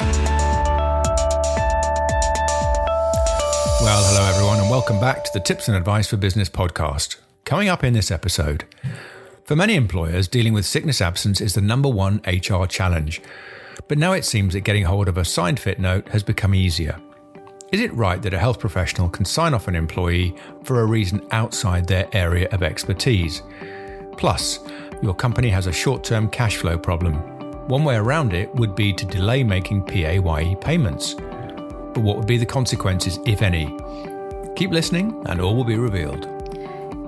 Well, hello everyone, and welcome back to the Tips and Advice for Business podcast. Coming up in this episode, for many employers, dealing with sickness absence is the number one HR challenge. But now it seems that getting hold of a signed fit note has become easier. Is it right that a health professional can sign off an employee for a reason outside their area of expertise? Plus, your company has a short term cash flow problem. One way around it would be to delay making PAYE payments. But what would be the consequences, if any? Keep listening, and all will be revealed.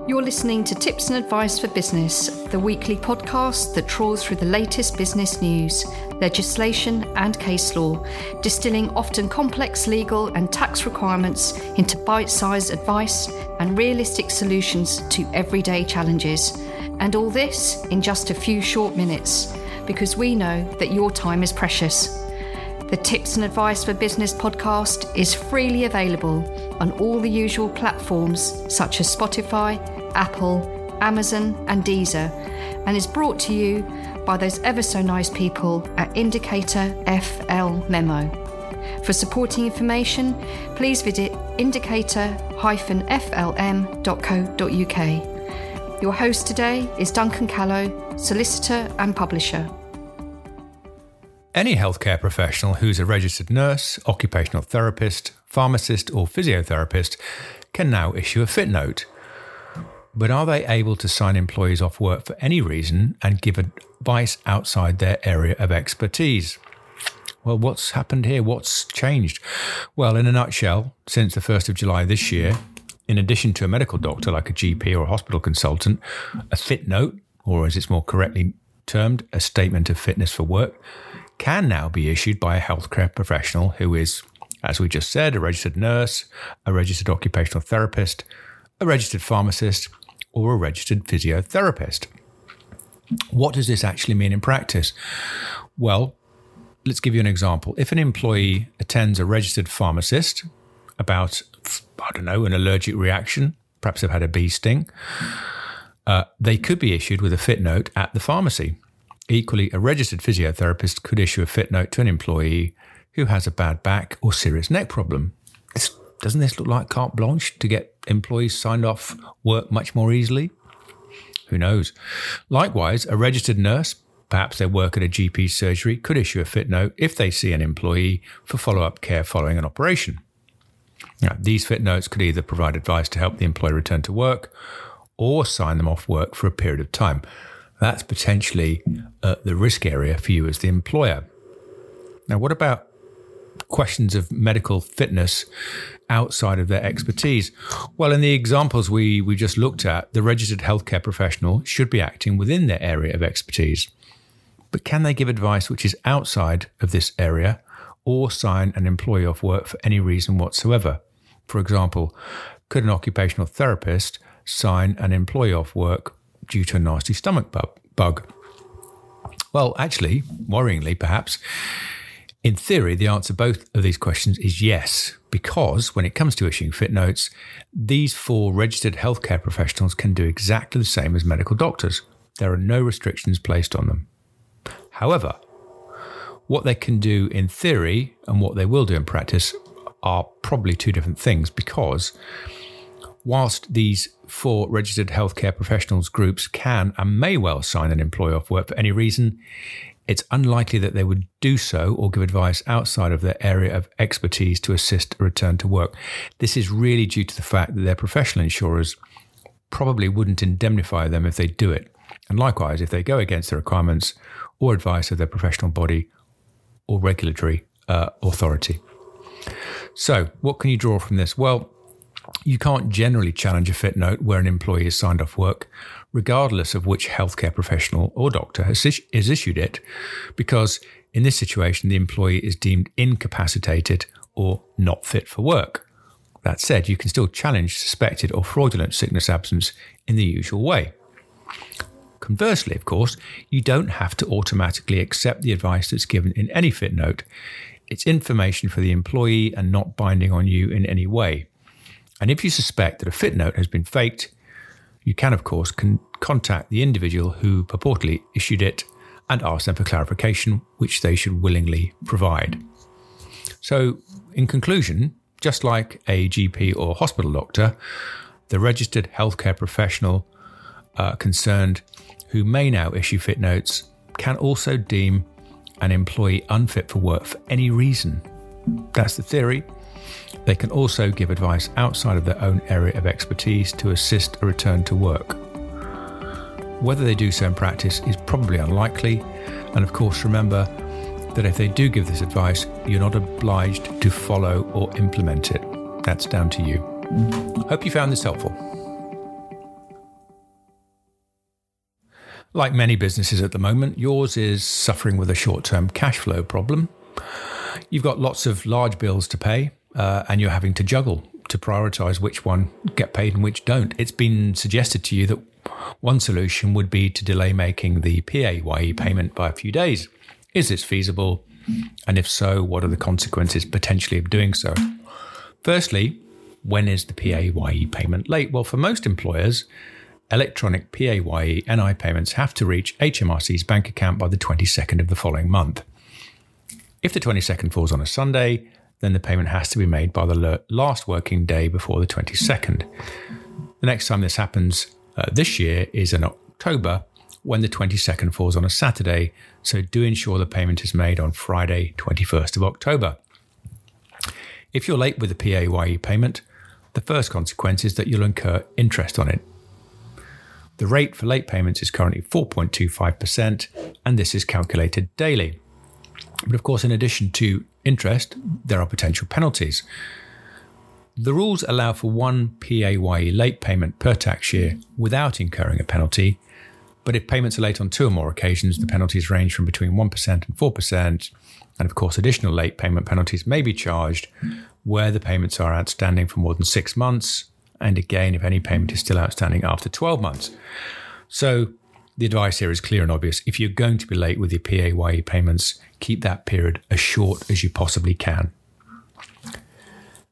You're listening to Tips and Advice for Business, the weekly podcast that trawls through the latest business news, legislation, and case law, distilling often complex legal and tax requirements into bite sized advice and realistic solutions to everyday challenges. And all this in just a few short minutes, because we know that your time is precious. The Tips and Advice for Business podcast is freely available on all the usual platforms such as Spotify, Apple, Amazon, and Deezer, and is brought to you by those ever so nice people at Indicator FL Memo. For supporting information, please visit indicator-flm.co.uk. Your host today is Duncan Callow, solicitor and publisher. Any healthcare professional who's a registered nurse, occupational therapist, pharmacist, or physiotherapist can now issue a fit note. But are they able to sign employees off work for any reason and give advice outside their area of expertise? Well, what's happened here? What's changed? Well, in a nutshell, since the 1st of July this year, in addition to a medical doctor like a GP or a hospital consultant, a fit note, or as it's more correctly termed, a statement of fitness for work, can now be issued by a healthcare professional who is, as we just said, a registered nurse, a registered occupational therapist, a registered pharmacist, or a registered physiotherapist. What does this actually mean in practice? Well, let's give you an example. If an employee attends a registered pharmacist about, I don't know, an allergic reaction, perhaps they've had a bee sting, uh, they could be issued with a fit note at the pharmacy. Equally, a registered physiotherapist could issue a fit note to an employee who has a bad back or serious neck problem. This, doesn't this look like carte blanche to get employees signed off work much more easily? Who knows? Likewise, a registered nurse, perhaps they work at a GP surgery, could issue a fit note if they see an employee for follow up care following an operation. Now, these fit notes could either provide advice to help the employee return to work or sign them off work for a period of time that's potentially uh, the risk area for you as the employer. Now, what about questions of medical fitness outside of their expertise? Well, in the examples we, we just looked at, the registered healthcare professional should be acting within their area of expertise. But can they give advice which is outside of this area or sign an employee off work for any reason whatsoever? For example, could an occupational therapist sign an employee off work due to a nasty stomach bug? Well, actually, worryingly perhaps, in theory, the answer to both of these questions is yes, because when it comes to issuing fit notes, these four registered healthcare professionals can do exactly the same as medical doctors. There are no restrictions placed on them. However, what they can do in theory and what they will do in practice are probably two different things because whilst these four registered healthcare professionals groups can and may well sign an employee off work for any reason, it's unlikely that they would do so or give advice outside of their area of expertise to assist a return to work. This is really due to the fact that their professional insurers probably wouldn't indemnify them if they do it. And likewise, if they go against the requirements or advice of their professional body or regulatory uh, authority. So, what can you draw from this? Well, you can't generally challenge a fit note where an employee is signed off work, regardless of which healthcare professional or doctor has, is issued it, because in this situation, the employee is deemed incapacitated or not fit for work. That said, you can still challenge suspected or fraudulent sickness absence in the usual way. Conversely, of course, you don't have to automatically accept the advice that's given in any fit note. It's information for the employee and not binding on you in any way. And if you suspect that a fit note has been faked, you can, of course, con- contact the individual who purportedly issued it and ask them for clarification, which they should willingly provide. So, in conclusion, just like a GP or hospital doctor, the registered healthcare professional uh, concerned who may now issue fit notes can also deem an employee unfit for work for any reason. That's the theory. They can also give advice outside of their own area of expertise to assist a return to work. Whether they do so in practice is probably unlikely, and of course, remember that if they do give this advice, you're not obliged to follow or implement it. That's down to you. Hope you found this helpful. Like many businesses at the moment, yours is suffering with a short term cash flow problem. You've got lots of large bills to pay, uh, and you're having to juggle to prioritize which one get paid and which don't. It's been suggested to you that one solution would be to delay making the PAYE payment by a few days. Is this feasible? And if so, what are the consequences potentially of doing so? Firstly, when is the PAYE payment late? Well, for most employers, electronic PAYE NI payments have to reach HMRC's bank account by the 22nd of the following month. If the 22nd falls on a Sunday, then the payment has to be made by the last working day before the 22nd. The next time this happens uh, this year is in October when the 22nd falls on a Saturday, so do ensure the payment is made on Friday, 21st of October. If you're late with the PAYE payment, the first consequence is that you'll incur interest on it. The rate for late payments is currently 4.25%, and this is calculated daily. But of course, in addition to interest, there are potential penalties. The rules allow for one PAYE late payment per tax year without incurring a penalty, but if payments are late on two or more occasions, the penalties range from between 1% and 4%. And of course, additional late payment penalties may be charged where the payments are outstanding for more than six months and again if any payment is still outstanding after 12 months. So the advice here is clear and obvious. If you're going to be late with your PAYE payments, keep that period as short as you possibly can.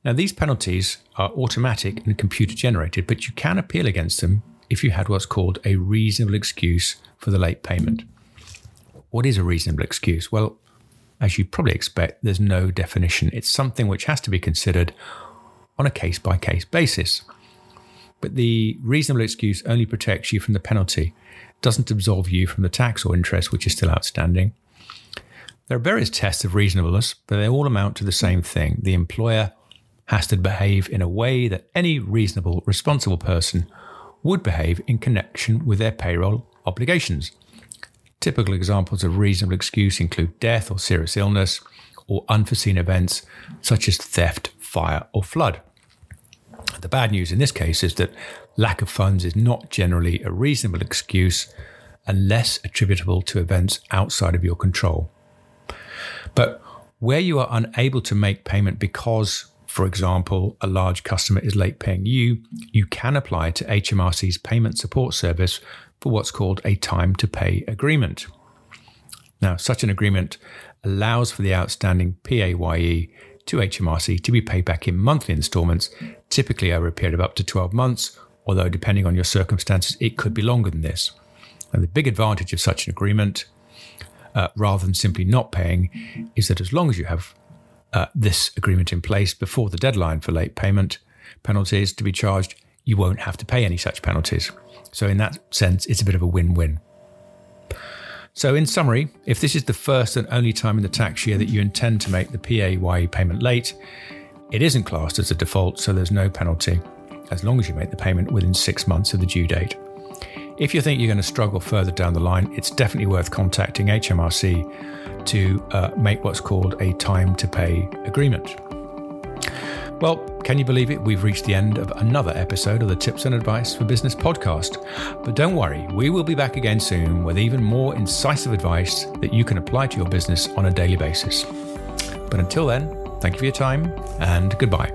Now, these penalties are automatic and computer generated, but you can appeal against them if you had what's called a reasonable excuse for the late payment. What is a reasonable excuse? Well, as you probably expect, there's no definition. It's something which has to be considered on a case by case basis. But the reasonable excuse only protects you from the penalty, doesn't absolve you from the tax or interest which is still outstanding. There are various tests of reasonableness, but they all amount to the same thing. The employer has to behave in a way that any reasonable, responsible person would behave in connection with their payroll obligations. Typical examples of reasonable excuse include death or serious illness or unforeseen events such as theft, fire, or flood. The bad news in this case is that lack of funds is not generally a reasonable excuse unless attributable to events outside of your control. But where you are unable to make payment because, for example, a large customer is late paying you, you can apply to HMRC's payment support service for what's called a time to pay agreement. Now, such an agreement allows for the outstanding PAYE to HMRC to be paid back in monthly instalments, typically over a period of up to 12 months, although depending on your circumstances, it could be longer than this. And the big advantage of such an agreement, uh, rather than simply not paying, is that as long as you have uh, this agreement in place before the deadline for late payment penalties to be charged, you won't have to pay any such penalties. So, in that sense, it's a bit of a win win. So, in summary, if this is the first and only time in the tax year that you intend to make the PAYE payment late, it isn't classed as a default, so there's no penalty as long as you make the payment within six months of the due date. If you think you're going to struggle further down the line, it's definitely worth contacting HMRC to uh, make what's called a time to pay agreement. Well, can you believe it? We've reached the end of another episode of the Tips and Advice for Business podcast. But don't worry, we will be back again soon with even more incisive advice that you can apply to your business on a daily basis. But until then, thank you for your time and goodbye.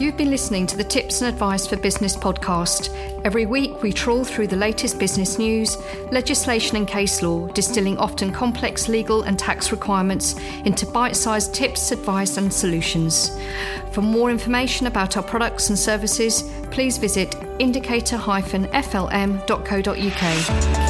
You've been listening to the Tips and Advice for Business podcast. Every week, we trawl through the latest business news, legislation, and case law, distilling often complex legal and tax requirements into bite sized tips, advice, and solutions. For more information about our products and services, please visit indicator-flm.co.uk.